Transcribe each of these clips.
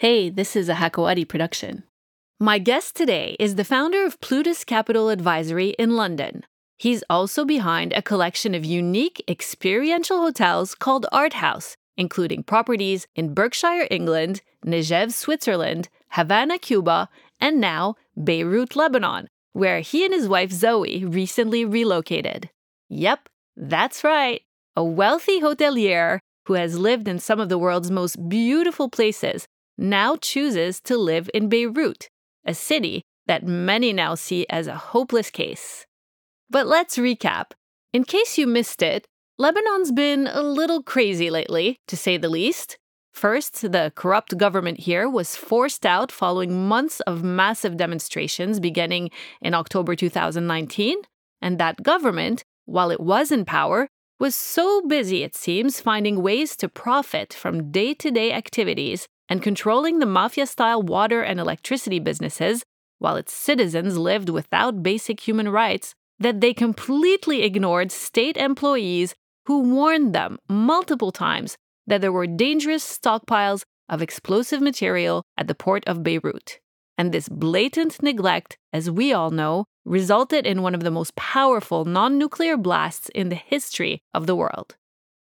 Hey, this is a Hakoati production. My guest today is the founder of Plutus Capital Advisory in London. He's also behind a collection of unique experiential hotels called Art House, including properties in Berkshire, England, Negev, Switzerland, Havana, Cuba, and now Beirut, Lebanon, where he and his wife Zoe recently relocated. Yep, that's right. A wealthy hotelier who has lived in some of the world's most beautiful places now chooses to live in Beirut, a city that many now see as a hopeless case. But let's recap. In case you missed it, Lebanon's been a little crazy lately, to say the least. First, the corrupt government here was forced out following months of massive demonstrations beginning in October 2019. And that government, while it was in power, was so busy, it seems, finding ways to profit from day to day activities and controlling the mafia style water and electricity businesses, while its citizens lived without basic human rights, that they completely ignored state employees who warned them multiple times that there were dangerous stockpiles of explosive material at the port of Beirut. And this blatant neglect, as we all know, resulted in one of the most powerful non nuclear blasts in the history of the world.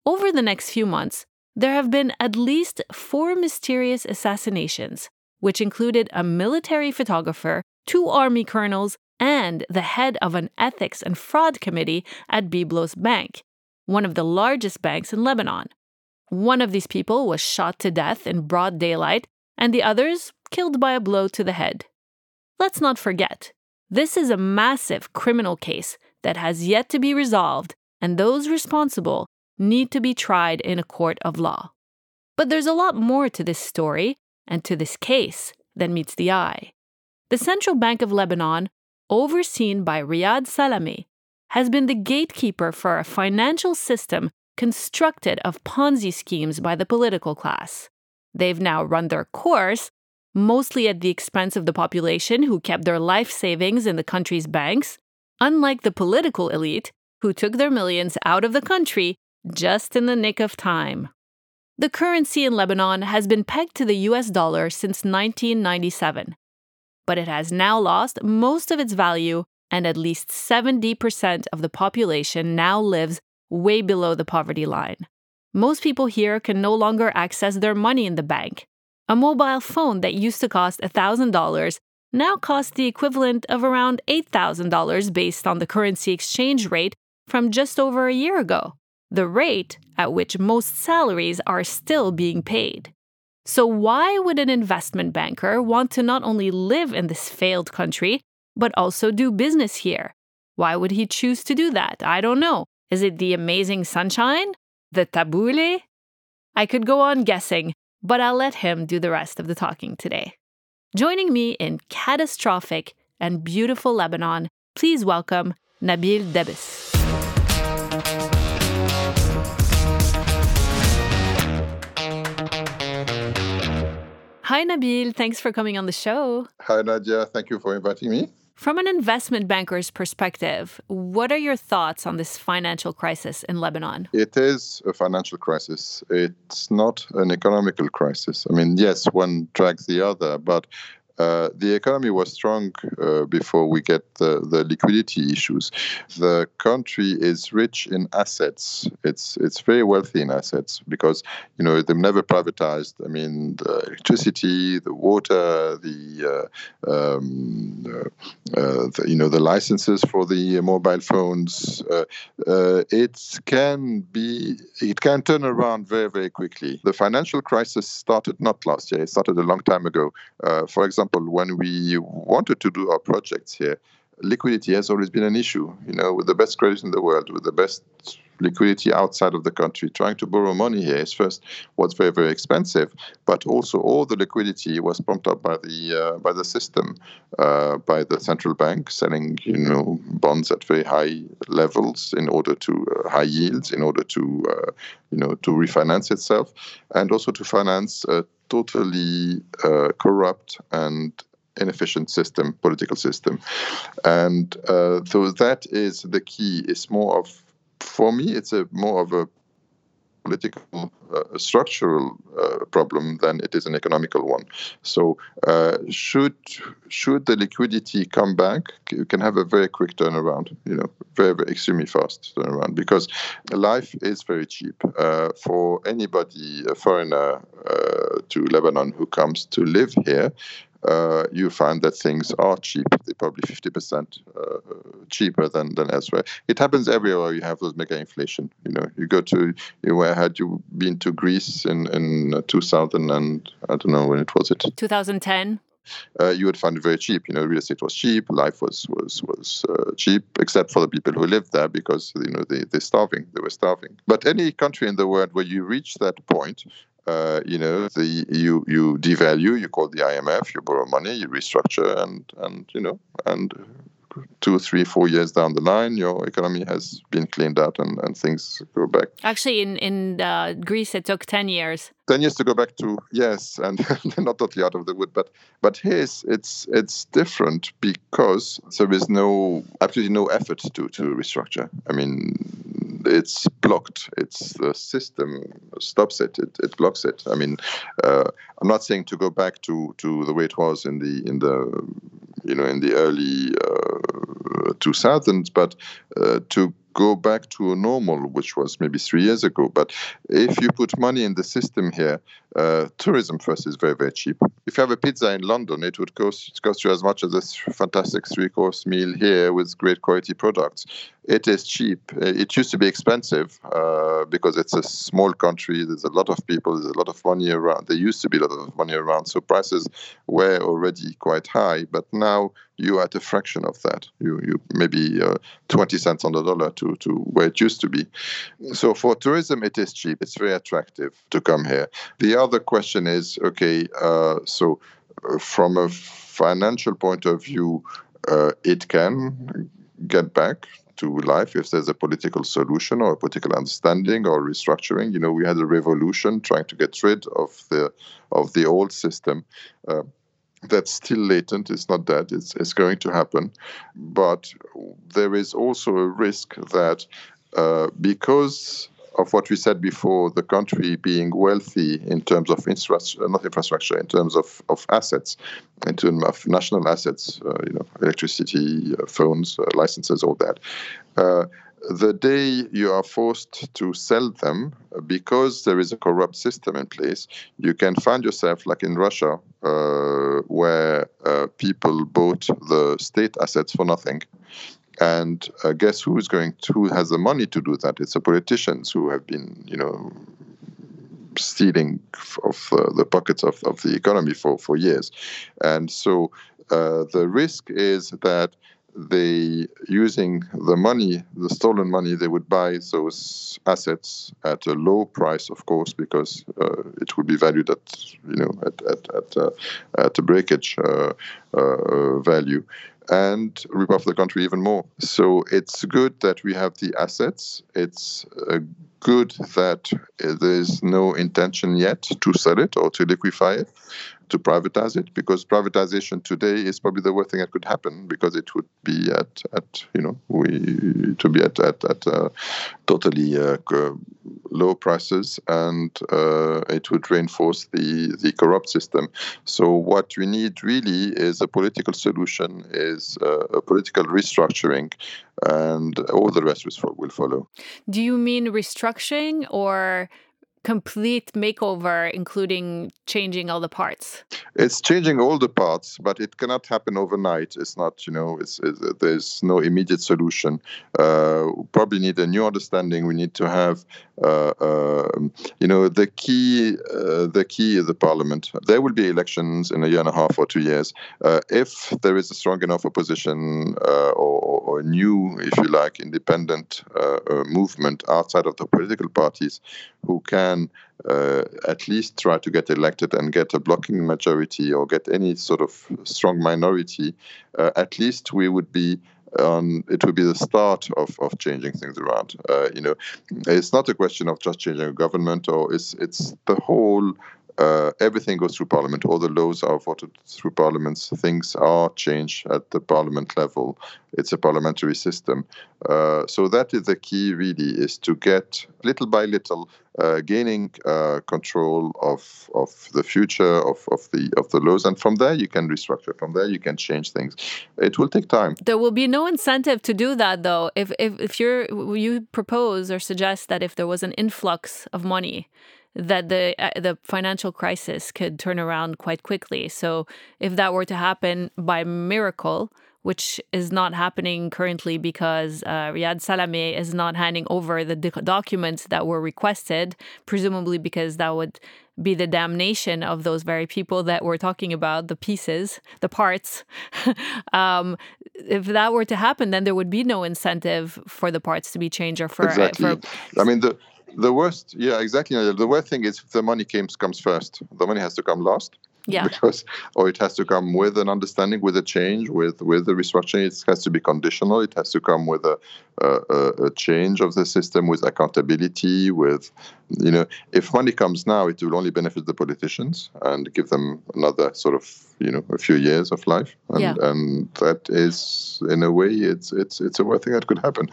Over the next few months, there have been at least four mysterious assassinations, which included a military photographer, two army colonels, and the head of an ethics and fraud committee at Byblos Bank, one of the largest banks in Lebanon. One of these people was shot to death in broad daylight, and the others killed by a blow to the head. Let's not forget, this is a massive criminal case that has yet to be resolved, and those responsible need to be tried in a court of law. But there's a lot more to this story and to this case than meets the eye. The Central Bank of Lebanon, overseen by Riyad Salameh, has been the gatekeeper for a financial system constructed of Ponzi schemes by the political class. They've now run their course, mostly at the expense of the population who kept their life savings in the country's banks, unlike the political elite who took their millions out of the country just in the nick of time. The currency in Lebanon has been pegged to the US dollar since 1997, but it has now lost most of its value, and at least 70% of the population now lives way below the poverty line. Most people here can no longer access their money in the bank. A mobile phone that used to cost $1,000 now costs the equivalent of around $8,000 based on the currency exchange rate from just over a year ago the rate at which most salaries are still being paid. So, why would an investment banker want to not only live in this failed country, but also do business here? Why would he choose to do that? I don't know. Is it the amazing sunshine? The tabouleh? I could go on guessing, but I'll let him do the rest of the talking today. Joining me in catastrophic and beautiful Lebanon, please welcome Nabil Debs. Hi, Nabil. Thanks for coming on the show. Hi, Nadia. Thank you for inviting me. From an investment banker's perspective, what are your thoughts on this financial crisis in Lebanon? It is a financial crisis. It's not an economical crisis. I mean, yes, one drags the other, but uh, the economy was strong uh, before we get the, the liquidity issues. The country is rich in assets. It's it's very wealthy in assets because you know they've never privatized. I mean, the electricity, the water, the, uh, um, uh, uh, the, you know the licenses for the mobile phones. it can be it can turn around very very quickly. The financial crisis started not last year. It started a long time ago. for example example, when we wanted to do our projects here, liquidity has always been an issue. You know, with the best credit in the world, with the best liquidity outside of the country, trying to borrow money here is first what's very very expensive, but also all the liquidity was pumped up by the uh, by the system, uh, by the central bank selling you know bonds at very high levels in order to uh, high yields in order to uh, you know to refinance itself, and also to finance totally uh, corrupt and inefficient system, political system. And uh, so that is the key. It's more of, for me, it's a more of a political, uh, structural uh, problem than it is an economical one. So, uh, should should the liquidity come back, you can have a very quick turnaround. You know, very, very extremely fast turnaround because life is very cheap uh, for anybody, a foreigner uh, to Lebanon who comes to live here uh, you find that things are cheap. They're probably 50% uh, cheaper than, than elsewhere. It happens everywhere you have those mega inflation. You know, you go to, you where had you been to Greece in, in 2000 and I don't know when it was it? 2010. Uh, you would find it very cheap. You know, real estate was cheap, life was was was uh, cheap, except for the people who lived there because you know they they're starving. They were starving. But any country in the world where you reach that point, uh, you know, the you you devalue, you call the IMF, you borrow money, you restructure, and and you know, and two, three, four years down the line, your economy has been cleaned out and, and things go back. Actually, in in uh, Greece, it took ten years. Ten years to go back to yes, and not totally out of the wood, but but here it's it's different because there is no absolutely no effort to to restructure. I mean, it's blocked. It's the system stops it. It, it blocks it. I mean, uh, I'm not saying to go back to to the way it was in the in the you know in the early uh, 2000s, but uh, to go back to a normal, which was maybe three years ago. But if you put money in the system here, uh, tourism first is very, very cheap. If you have a pizza in London, it would cost, cost you as much as a fantastic three course meal here with great quality products. It is cheap. Uh, it used to be expensive uh, because it's a small country. There's a lot of people. There's a lot of money around. There used to be a lot of money around, so prices were already quite high. But now you are at a fraction of that. You you maybe uh, 20 cents on the dollar to to where it used to be. So for tourism, it is cheap. It's very attractive to come here. The other question is okay. Uh, so uh, from a financial point of view, uh, it can get back to life if there's a political solution or a political understanding or restructuring. You know, we had a revolution trying to get rid of the of the old system. Uh, that's still latent. It's not dead. It's, it's going to happen. But there is also a risk that uh, because of what we said before, the country being wealthy in terms of infrastructure, not infrastructure, in terms of, of assets, in terms of national assets, uh, you know, electricity, uh, phones, uh, licenses, all that. Uh, the day you are forced to sell them because there is a corrupt system in place, you can find yourself like in Russia, uh, where uh, people bought the state assets for nothing. And uh, guess who's going to, who has the money to do that? It's the politicians who have been, you know, stealing of uh, the pockets of, of the economy for, for years. And so uh, the risk is that they using the money, the stolen money, they would buy those assets at a low price, of course, because uh, it would be valued at you know at at at, uh, at a breakage uh, uh value, and rip off the country even more. So it's good that we have the assets. It's uh, good that there's no intention yet to sell it or to liquefy it to privatize it because privatization today is probably the worst thing that could happen because it would be at at you know we to be at at, at uh, totally uh, low prices and uh, it would reinforce the the corrupt system. So what we need really is a political solution is uh, a political restructuring and all the rest will follow. Do you mean restructuring or complete makeover, including changing all the parts? It's changing all the parts, but it cannot happen overnight. It's not, you know, it's, it's there's no immediate solution. Uh, probably need a new understanding. We need to have, uh, uh, you know, the key. Uh, the key is the parliament. There will be elections in a year and a half or two years. Uh, if there is a strong enough opposition uh, or, or, new, if you like, independent movement outside of the political parties, who can uh, at least try to get elected and get a blocking majority or get any sort of strong minority, uh, at least we would be um, it would be the start of, of changing things around. Uh, you know, it's not a question of just changing a government, or it's it's the whole uh, everything goes through parliament. All the laws are voted through parliaments. Things are changed at the parliament level. It's a parliamentary system. Uh, so that is the key, really, is to get little by little uh, gaining uh, control of of the future of, of the of the laws, and from there you can restructure. From there you can change things. It will take time. There will be no incentive to do that, though. If if if you're you propose or suggest that if there was an influx of money that the uh, the financial crisis could turn around quite quickly. So if that were to happen by miracle, which is not happening currently because uh, Riyad Salameh is not handing over the documents that were requested, presumably because that would be the damnation of those very people that we're talking about, the pieces, the parts. um, if that were to happen, then there would be no incentive for the parts to be changed or for. Exactly. For, I mean, the the worst, yeah, exactly. The worst thing is the money comes comes first. The money has to come last. Yeah. Because, or it has to come with an understanding, with a change, with with the restructuring. It has to be conditional. It has to come with a, a, a change of the system, with accountability. With, you know, if money comes now, it will only benefit the politicians and give them another sort of, you know, a few years of life. And, yeah. and that is, in a way, it's it's it's a worst thing that could happen.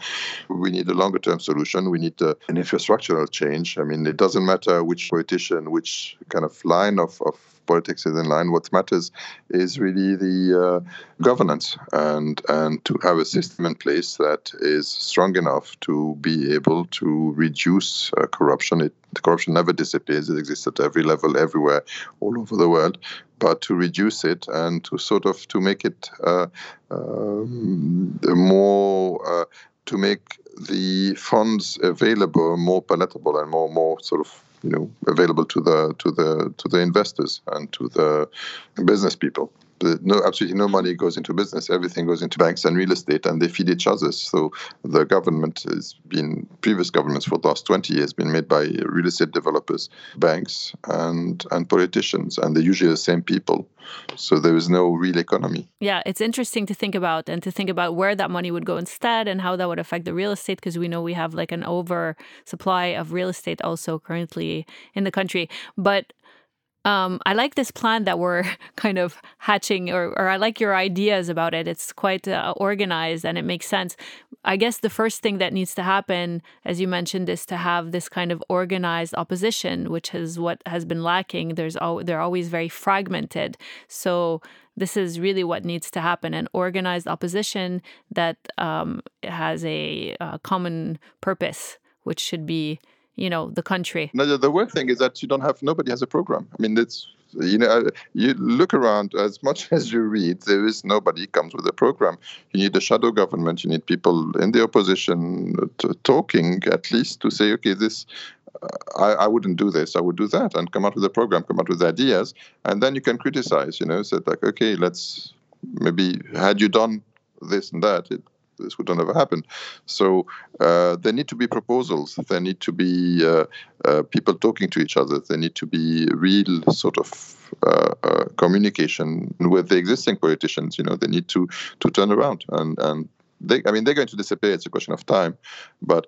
We need a longer term solution. We need uh, an infrastructural change. I mean, it doesn't matter which politician, which kind of line of, of politics is in line. What matters is really the uh, governance and and to have a system in place that is strong enough to be able to reduce uh, corruption. It, corruption never disappears; it exists at every level, everywhere, all over the world. But to reduce it and to sort of to make it uh, um, more uh, to make the funds available more palatable and more more sort of you know available to the to the to the investors and to the business people no, absolutely no money goes into business. Everything goes into banks and real estate, and they feed each other. So the government has been previous governments for the last 20 years been made by real estate developers, banks, and and politicians, and they're usually the same people. So there is no real economy. Yeah, it's interesting to think about and to think about where that money would go instead and how that would affect the real estate because we know we have like an oversupply of real estate also currently in the country. But um, I like this plan that we're kind of hatching, or, or I like your ideas about it. It's quite uh, organized and it makes sense. I guess the first thing that needs to happen, as you mentioned, is to have this kind of organized opposition, which is what has been lacking. There's al- they're always very fragmented. So this is really what needs to happen: an organized opposition that um, has a, a common purpose, which should be you know the country. No the worst thing is that you don't have nobody has a program. I mean it's you know uh, you look around as much as you read there is nobody comes with a program. You need a shadow government you need people in the opposition talking at least to say okay this uh, I, I wouldn't do this i would do that and come out with a program come out with ideas and then you can criticize you know said like okay let's maybe had you done this and that it this would never happen. So uh, there need to be proposals. There need to be uh, uh, people talking to each other. There need to be real sort of uh, uh, communication with the existing politicians. You know, they need to to turn around and and they. I mean, they're going to disappear. It's a question of time. But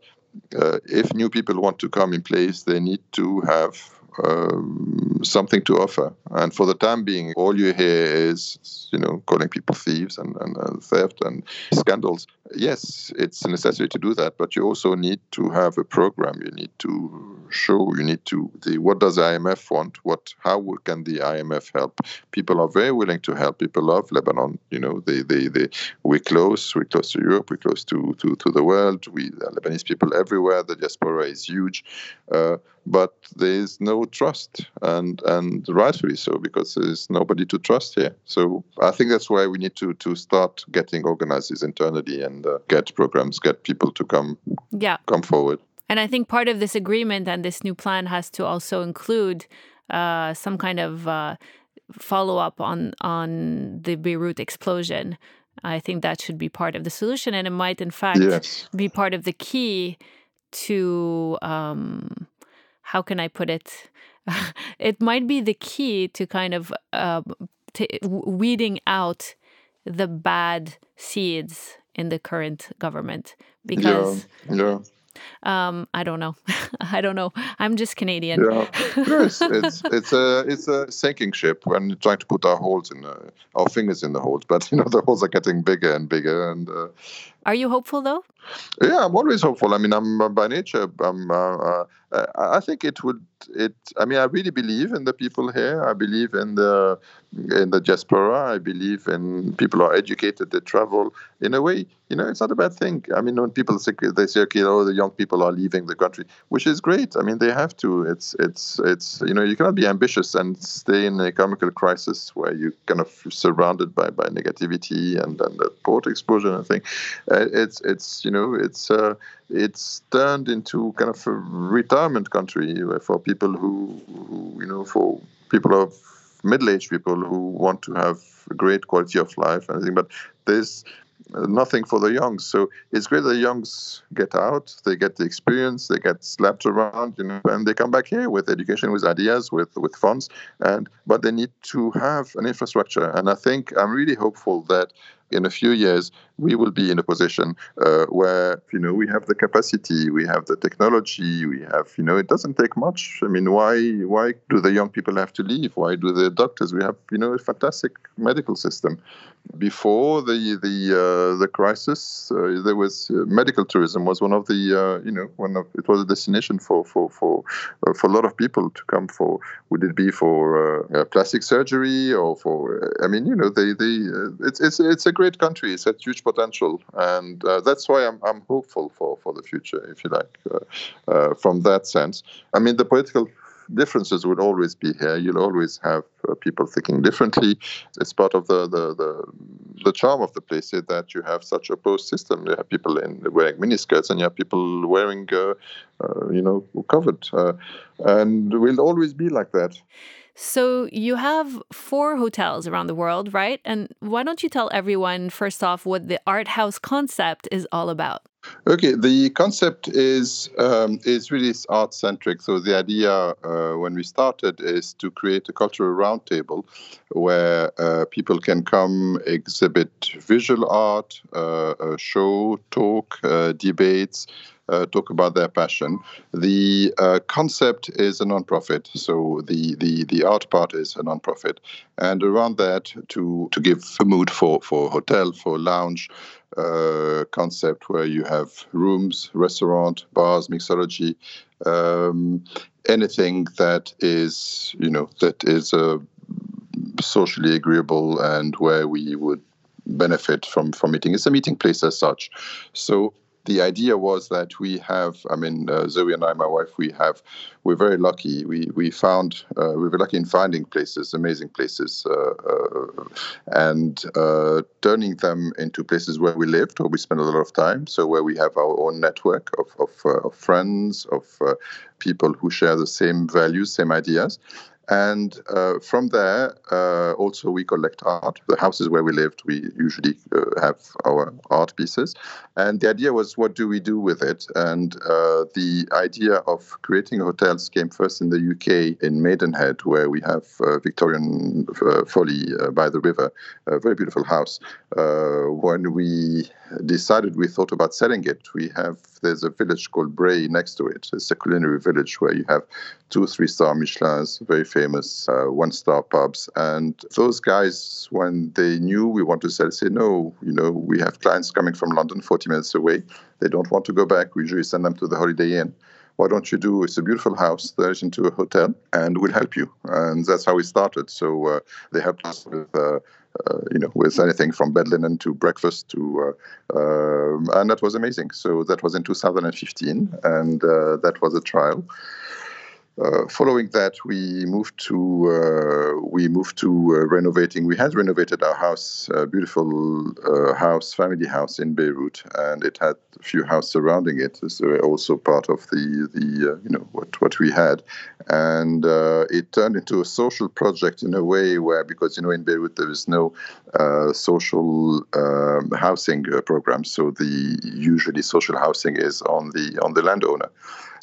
uh, if new people want to come in place, they need to have um, something to offer. And for the time being, all you hear is, you know, calling people thieves and, and uh, theft and scandals. Yes, it's a to do that, but you also need to have a program. You need to show. You need to the what does the IMF want? What how can the IMF help? People are very willing to help. People love Lebanon. You know, they they, they we're close. We're close to Europe. We're close to to, to the world. We Lebanese people everywhere. The diaspora is huge. Uh, but there is no trust, and and rightfully so because there is nobody to trust here. So I think that's why we need to to start getting organizers internally and uh, get programs, get people to come yeah come forward. And I think part of this agreement and this new plan has to also include uh, some kind of uh, follow up on on the Beirut explosion. I think that should be part of the solution, and it might, in fact, yes. be part of the key to um, how can I put it? it might be the key to kind of uh, t- weeding out the bad seeds in the current government because yeah, yeah. Um, I don't know. I don't know. I'm just Canadian. Yeah, yes, it's it's a it's a sinking ship. When trying to put our holes in uh, our fingers in the holes, but you know the holes are getting bigger and bigger. And uh, are you hopeful though? Yeah, I'm always hopeful. I mean, I'm by nature. I'm. Uh, uh I think it would. It. I mean, I really believe in the people here. I believe in the in the diaspora. I believe in people are educated. They travel. In a way, you know, it's not a bad thing. I mean, when people say they say, okay, oh, the young people are leaving the country, which is great. I mean, they have to. It's it's it's you know, you cannot be ambitious and stay in an economical crisis where you're kind of surrounded by by negativity and and the port explosion and thing. Uh, it's it's you know, it's. Uh, it's turned into kind of a retirement country for people who, who you know, for people of middle-aged people who want to have a great quality of life and everything. But there's nothing for the young. So it's great that the youngs get out, they get the experience, they get slapped around, you know, and they come back here with education, with ideas, with with funds, and but they need to have an infrastructure. And I think I'm really hopeful that in a few years we will be in a position uh, where you know we have the capacity, we have the technology, we have you know it doesn't take much. I mean, why why do the young people have to leave? Why do the doctors? We have you know a fantastic medical system. Before the the uh, the crisis, uh, there was uh, medical tourism was one of the uh, you know one of it was a destination for for for uh, for a lot of people to come for. Would it be for plastic surgery or for? I mean, you know, they they it's it's it's a great country. It's a huge potential, and uh, that's why I'm I'm hopeful for for the future, if you like, uh, uh, from that sense. I mean, the political differences would always be here. You'll always have uh, people thinking differently. It's part of the, the, the, the charm of the place that you have such a post system. You have people in wearing miniskirts and you have people wearing, uh, uh, you know, covered. Uh, and will always be like that. So you have four hotels around the world, right? And why don't you tell everyone, first off, what the art house concept is all about? Okay, the concept is um, is really art centric. So the idea uh, when we started is to create a cultural roundtable where uh, people can come exhibit visual art, uh, show, talk, uh, debates, uh, talk about their passion. The uh, concept is a non-profit, so the, the, the art part is a non-profit, and around that to to give a mood for for hotel for lounge. Uh, concept where you have rooms, restaurant, bars, mixology, um, anything that is you know that is uh, socially agreeable and where we would benefit from from meeting. It's a meeting place as such. So the idea was that we have, I mean, uh, Zoe and I, my wife, we have, we're very lucky. We we found, uh, we were lucky in finding places, amazing places, uh, uh and uh, turning them into places where we lived, or we spend a lot of time. So where we have our own network of of, uh, of friends, of people who share the same values, same ideas, and uh, from there, uh, also we collect art. The houses where we lived, we usually uh, have our art pieces. And the idea was, what do we do with it? And uh, the idea of creating hotels came first in the UK, in Maidenhead, where we have uh, Victorian uh, Folly by the river, a very beautiful house. when we decided we thought about selling it, we have there's a village called Bray next to it. It's a culinary village where you have two, three star Michelin's, very famous uh, one star pubs. And those guys, when they knew we want to sell, say, no, you know, we have clients coming from London, 40 minutes away. They don't want to go back. We usually send them to the Holiday Inn why don't you do it's a beautiful house there's into a hotel and we'll help you and that's how we started so uh, they helped us with uh, you know, with anything from bed linen to breakfast to, uh, um, and that was amazing. So that was in 2015, and uh, that was a trial. Uh, following that, we moved to uh, we moved to uh, renovating. We had renovated our house, a beautiful uh, house, family house in Beirut, and it had a few houses surrounding it. So also part of the the uh, you know what what we had, and it turned into a social project in a way where because you know in Beirut there is no social um, housing program, so the usually social housing is on the on the landowner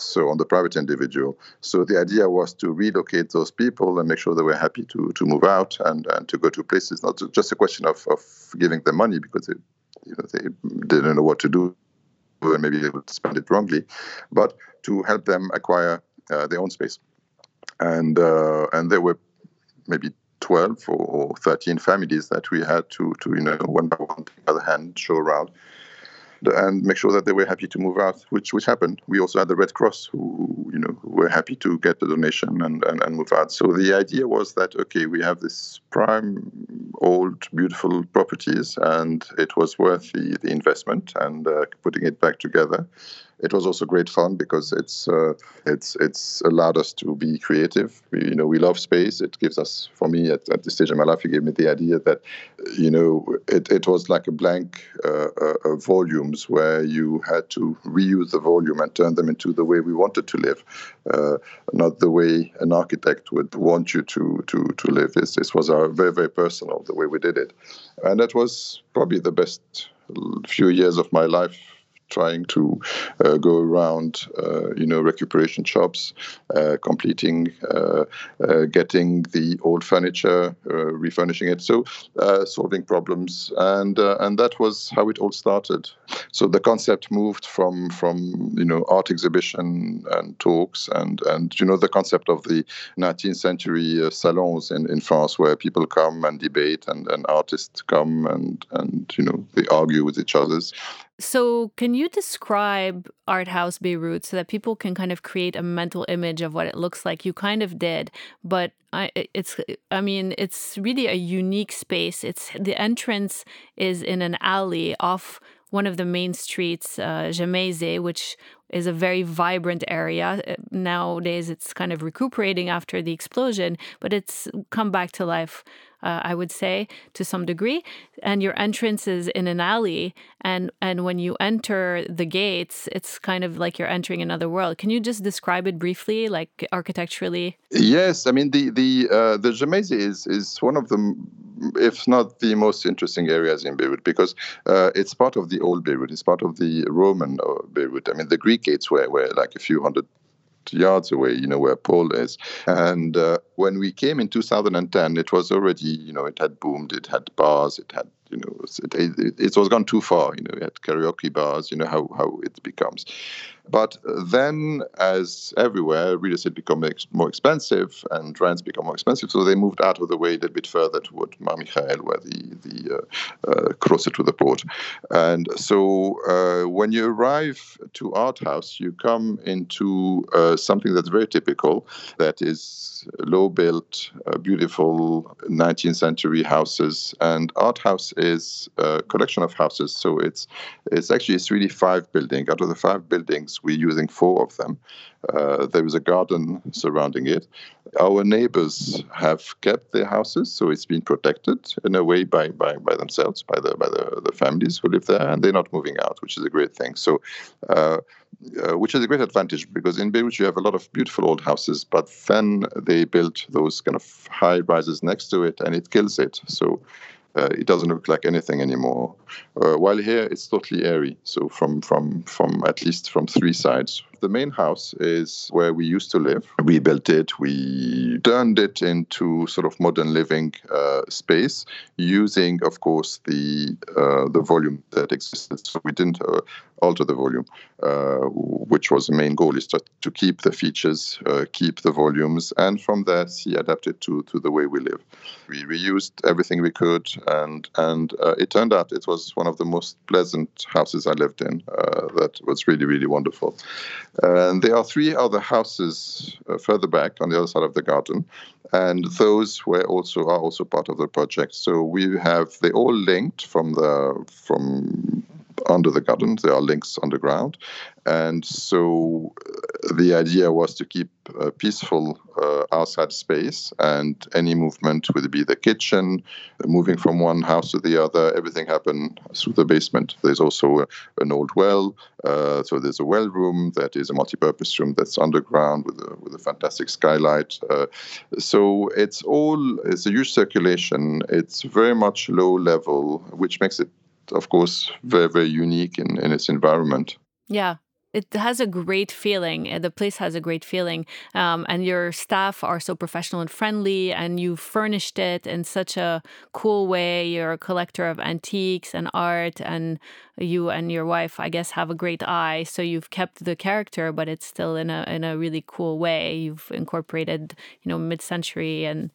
so on the private individual. So the idea was to relocate those people and make sure they were happy to to move out and, and to go to places. Not just a question of, of giving them money because they, you know, they didn't know what to do and maybe they would spend it wrongly, but to help them acquire uh, their own space. And uh, and there were maybe 12 or 13 families that we had to, to you know, one by one, the other hand, show around and make sure that they were happy to move out, which which happened. We also had the Red Cross who you know were happy to get the donation and, and, and move out. So the idea was that okay, we have this prime old beautiful properties, and it was worth the, the investment and uh, putting it back together it was also great fun because it's uh, it's it's allowed us to be creative. We, you know, we love space. It gives us, for me, at, at this stage in my life, it gave me the idea that, you know, it, it was like a blank uh, uh, volumes where you had to reuse the volume and turn them into the way we wanted to live, uh, not the way an architect would want you to to to live. This this was our very very personal the way we did it, and that was probably the best few years of my life trying to uh, go around, uh, you know, recuperation shops, uh, completing, getting the old furniture, refurnishing it, so solving problems, and and that was how it all started. So the concept moved from from you know art exhibition and talks and and you know the concept of the 19th century salons in, in France where people come and debate and, and artists come and and you know they argue with each others so, can you describe Art House Beirut so that people can kind of create a mental image of what it looks like? You kind of did, but I, it's I mean, it's really a unique space. It's the entrance is in an alley off one of the main streets, uh, which is a very vibrant area. Uh, nowadays, it's kind of recuperating after the explosion, but it's come back to life uh, I would say, to some degree. And your entrance is in an alley, and and when you enter the gates, it's kind of like you're entering another world. Can you just describe it briefly, like architecturally? Yes, I mean the the uh, the Gemmayzeh is is one of the if not the most interesting areas in Beirut, because uh, it's part of the old Beirut. It's part of the Roman uh, Beirut. I mean, the Greek gates were, were like a few hundred yards away, you know, where Paul is. And uh, when we came in 2010, it was already, you know, it had boomed, it had bars, it had you know, it, it, it, was gone too far. You know, we had karaoke bars. You know how how it becomes. But then, as everywhere, real estate become ex- more expensive and rents become more expensive, so they moved out of the way a little bit further toward Mar Mikhael, where the the uh, uh, closer to the port. And so, uh, when you arrive to Art House, you come into uh, something that's very typical. That is low built, uh, beautiful 19th century houses, and Art House is a collection of houses. So it's it's actually it's really five buildings. Out of the five buildings, we're using four of them. Uh, there is a garden surrounding it. Our neighbors have kept their houses, so it's been protected in a way by by, by themselves, by the by the, the families who live there, and they're not moving out, which is a great thing. So. Uh, uh, which is a great advantage because in Beirut you have a lot of beautiful old houses, but then they built those kind of high rises next to it, and it kills it. So uh, it doesn't look like anything anymore. Uh, while here it's totally airy, so from from from at least from three sides. The main house is where we used to live. We built it. We turned it into sort of modern living uh, space, using, of course, the uh, the volume that existed. So we didn't uh, alter the volume, uh, which was the main goal, is to, to keep the features, keep the volumes, and from there see adapted to to the way we live. We reused everything we could and and uh, it turned out it was one of the most pleasant houses I lived in. Uh, that was really really wonderful. And there are three other houses uh, further back on the other side of the garden, and those were also are also part of the project. So we have they all linked from the from under the garden. There are links underground, and so uh, the idea was to keep a peaceful uh, outside space, and any movement, would be the kitchen, moving from one house to the other, everything happened through the basement. There's also an old well, uh, so there's a well room that is a multi-purpose room that's underground with a, with a fantastic skylight. Uh, so it's all it's a huge circulation. It's very much low level, which makes it, of course, very very unique in in its environment. Yeah, it has a great feeling. The place has a great feeling, um, and your staff are so professional and friendly, and you furnished it in such a cool way. You're a collector of antiques and art, and you and your wife, I guess, have a great eye. So you've kept the character, but it's still in a in a really cool way. You've incorporated, you know, mid century and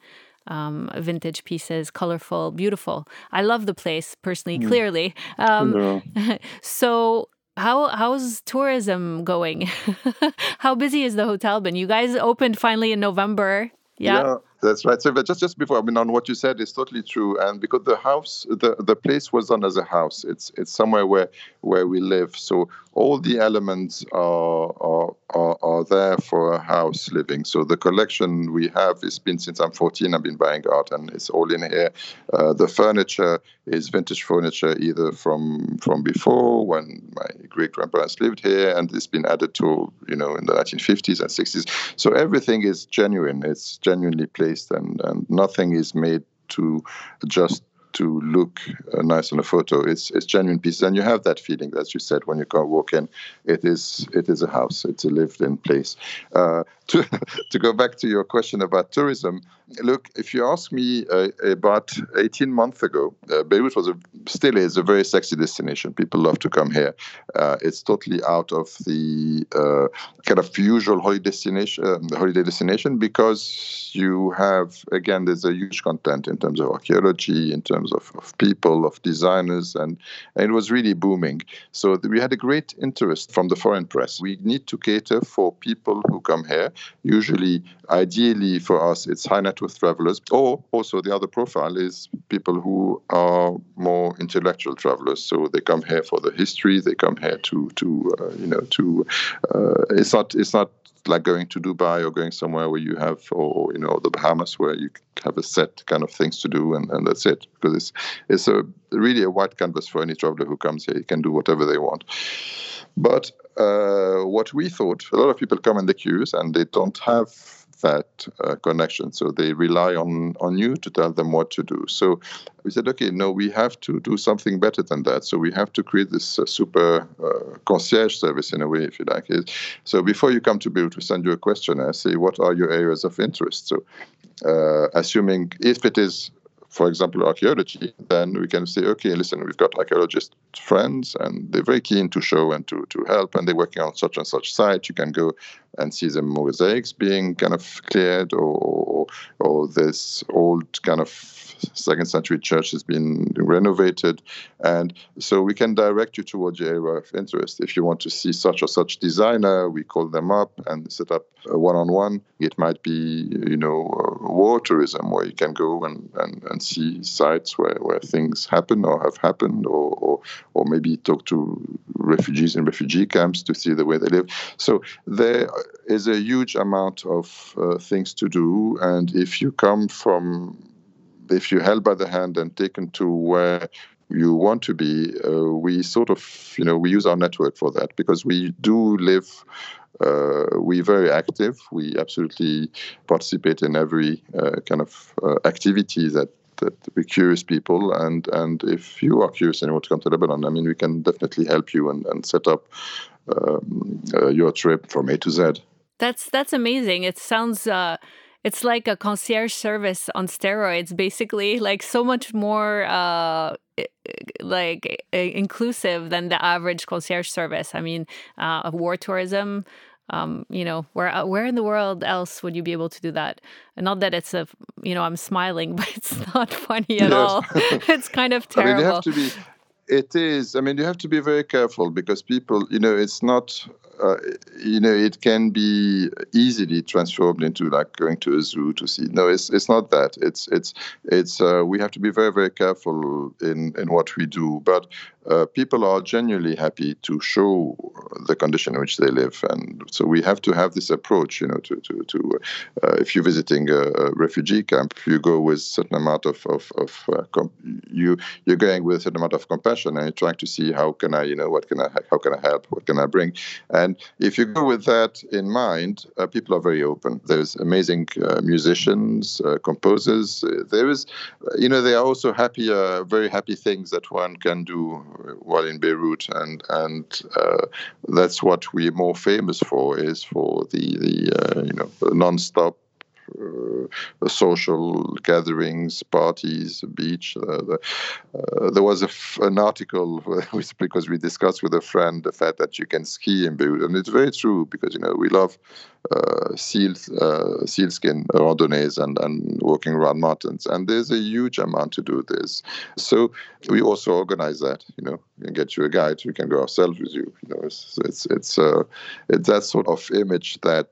um, vintage pieces, colorful, beautiful. I love the place personally, mm. clearly. Um, so how how's tourism going? how busy is the hotel been? You guys opened finally in November. Yeah. yeah. That's right. So, but just just before, I mean, on what you said is totally true, and because the house, the the place was done as a house. It's it's somewhere where where we live. So all the elements are are are, are there for a house living. So the collection we have has been since I'm 14. I've been buying art, and it's all in here. Uh, the furniture is vintage furniture, either from from before when my great grandparents lived here, and it's been added to you know in the 1950s and 60s. So everything is genuine. It's genuinely placed and, and nothing is made to just to look uh, nice on a photo. It's it's genuine pieces, and you have that feeling, as you said, when you go walk in. It is it is a house. It's a lived-in place. Uh, to to go back to your question about tourism, look, if you ask me uh, about 18 months ago, uh, Beirut was a, still is a very sexy destination. People love to come here. Uh, it's totally out of the uh, kind of usual holiday destination, um, holiday destination because you have again there's a huge content in terms of archaeology, in terms of, of people, of designers, and, and it was really booming. So we had a great interest from the foreign press. We need to cater for people who come here. Usually, ideally for us, it's high net worth travelers, or also the other profile is people who are more intellectual travelers. So they come here for the history. They come here to to uh, you know to uh, it's not it's not like going to Dubai or going somewhere where you have, or you know, the Bahamas where you have a set kind of things to do and, and that's it. Because it's it's a really a white canvas for any traveler who comes here. You can do whatever they want. But uh, what we thought, a lot of people come in the queues and they don't have that uh, connection. So they rely on on you to tell them what to do. So we said, okay, no, we have to do something better than that. So we have to create this uh, super uh, concierge service in a way, if you like. So before you come to Beirut, we send you a questionnaire, say what are your areas of interest. So uh, assuming if it is for example, archaeology, then we can say, okay, listen, we've got archaeologist friends and they're very keen to show and to, to help, and they're working on such and such site. You can go and see the mosaics being kind of cleared, or, or this old kind of second century church has been renovated. And so we can direct you towards your area of interest. If you want to see such or such designer, we call them up and set up a one on one. It might be, you know, war tourism where you can go and, and, and see sites where, where things happen or have happened, or, or, or maybe talk to refugees in refugee camps to see the way they live. So there is a huge amount of uh, things to do. And if you come from if you're held by the hand and taken to where you want to be, uh, we sort of, you know, we use our network for that because we do live. Uh, we're very active. We absolutely participate in every uh, kind of uh, activity that that we curious people and and if you are curious and you want to come to Lebanon, I mean, we can definitely help you and, and set up um, uh, your trip from A to Z. That's that's amazing. It sounds uh, it's like a concierge service on steroids basically like so much more uh like inclusive than the average concierge service i mean uh war tourism um, you know, where uh, where in the world else would you be able to do that? And not that it's a, you know, I'm smiling, but it's not funny at yes. all. it's kind of terrible. I mean, you have to be. It is. I mean, you have to be very careful because people, you know, it's not uh, you know, it can be easily transformed into like going to a zoo to see. No, it's it's not that. It's it's it's uh, we have to be very very careful in in what we do. But uh, people are genuinely happy to show the condition in which they live, and so we have to have this approach. You know, to to to uh, if you're visiting a, refugee camp, you go with a certain amount of of, of uh, you you're going with a certain amount of compassion, and you're trying to see how can I, you know, what can I how can I help, what can I bring, and if you go with that in mind, uh, people are very open. There's amazing uh, musicians, composers. there is, you know, there are also happy, very happy things that one can do while in Beirut, and and uh, that's what we're more famous for is for the the uh, you know non-stop social gatherings, parties, beach. Uh, the, uh, there was an article because we discussed with a friend the fact that you can ski in Beirut, and it's very true because you know we love uh, uh, sealskin randonnées and and walking around mountains, and there's a huge amount to do this. So we also organize that. You know, we can get you a guide. We can go ourselves with you. You know, it's it's it's, uh, it's that sort of image that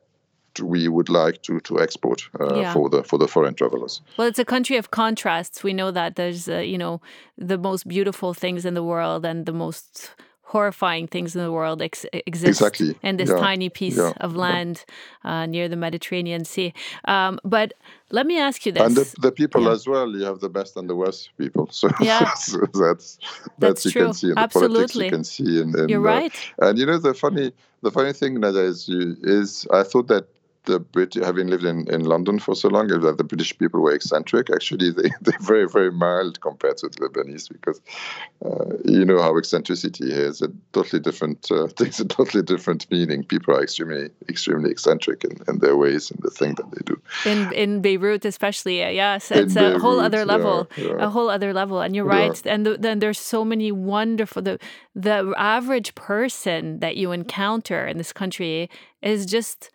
we would like to to export uh, yeah. for the for the foreign travelers. Well, it's a country of contrasts. We know that there's uh, you know the most beautiful things in the world and the most horrifying things in the world ex- exist exactly. in this yeah. tiny piece yeah. of land uh, near the Mediterranean Sea. Um, but let me ask you this: and the, the people yeah. as well. You have the best and the worst people. So yeah, so that's that's you true. can see in Absolutely. the politics. You can see in, in you're right. and you know the funny the funny thing Nada is you, is I thought that the Brit, having lived in, in London for so long, that the British people were eccentric. Actually, they, they're very, very mild compared to the Lebanese because uh, you know how eccentricity is a totally different, uh, takes a totally different meaning. People are extremely, extremely eccentric in, in their ways and the thing that they do. In in Beirut, especially, uh, yes, it's in a Beirut, whole other level, yeah, yeah. a whole other level. And you're right. Yeah. And then there's so many wonderful, the, the average person that you encounter in this country is just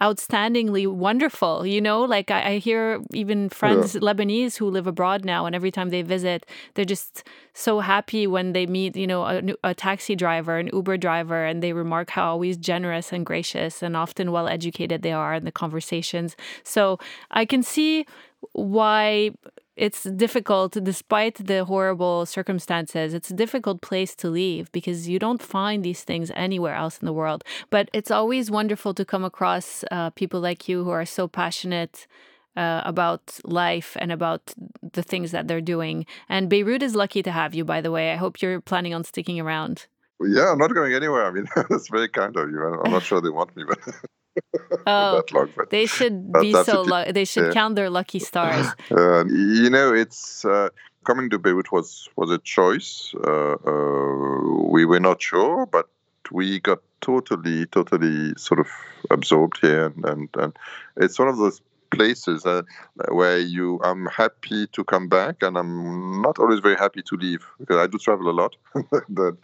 outstandingly wonderful. You know, like I, I hear even friends yeah. Lebanese who live abroad now, and every time they visit, they're just so happy when they meet, you know, a, a taxi driver, an Uber driver, and they remark how always generous and gracious and often well educated they are in the conversations. So I can see why it's difficult despite the horrible circumstances it's a difficult place to leave because you don't find these things anywhere else in the world. But it's always wonderful to come across uh, people like you who are so passionate uh, about life and about the things that they're doing. And beirut is lucky to have you by the way. I hope you're planning on sticking around. Yeah i'm not going anywhere. I mean that's very kind of you. I'm not sure they want me but oh, long, they should be so lucky. They should yeah. count their lucky stars. Uh, you know, it's uh, coming to Beirut was was a choice. Uh, uh, we were not sure, but we got totally, totally sort of absorbed here, and and, and it's one of those places uh, where you I'm happy to come back and I'm not always very happy to leave because I do travel a lot. but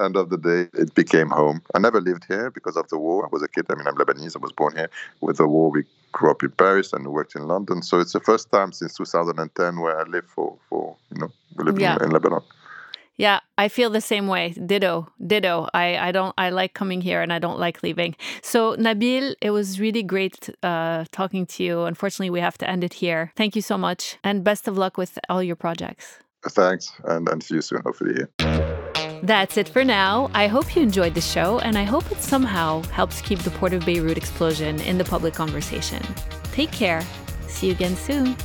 end of the day, it became home. I never lived here because of the war. I was a kid. I mean, I'm Lebanese. I was born here. With the war, we grew up in Paris and worked in London. So it's the first time since 2010 where I live for, for you know, living yeah. in Lebanon. Yeah, I feel the same way. Ditto, ditto. I, I don't. I like coming here, and I don't like leaving. So Nabil, it was really great uh, talking to you. Unfortunately, we have to end it here. Thank you so much, and best of luck with all your projects. Thanks, and and see you soon. Hopefully. That's it for now. I hope you enjoyed the show, and I hope it somehow helps keep the Port of Beirut explosion in the public conversation. Take care. See you again soon.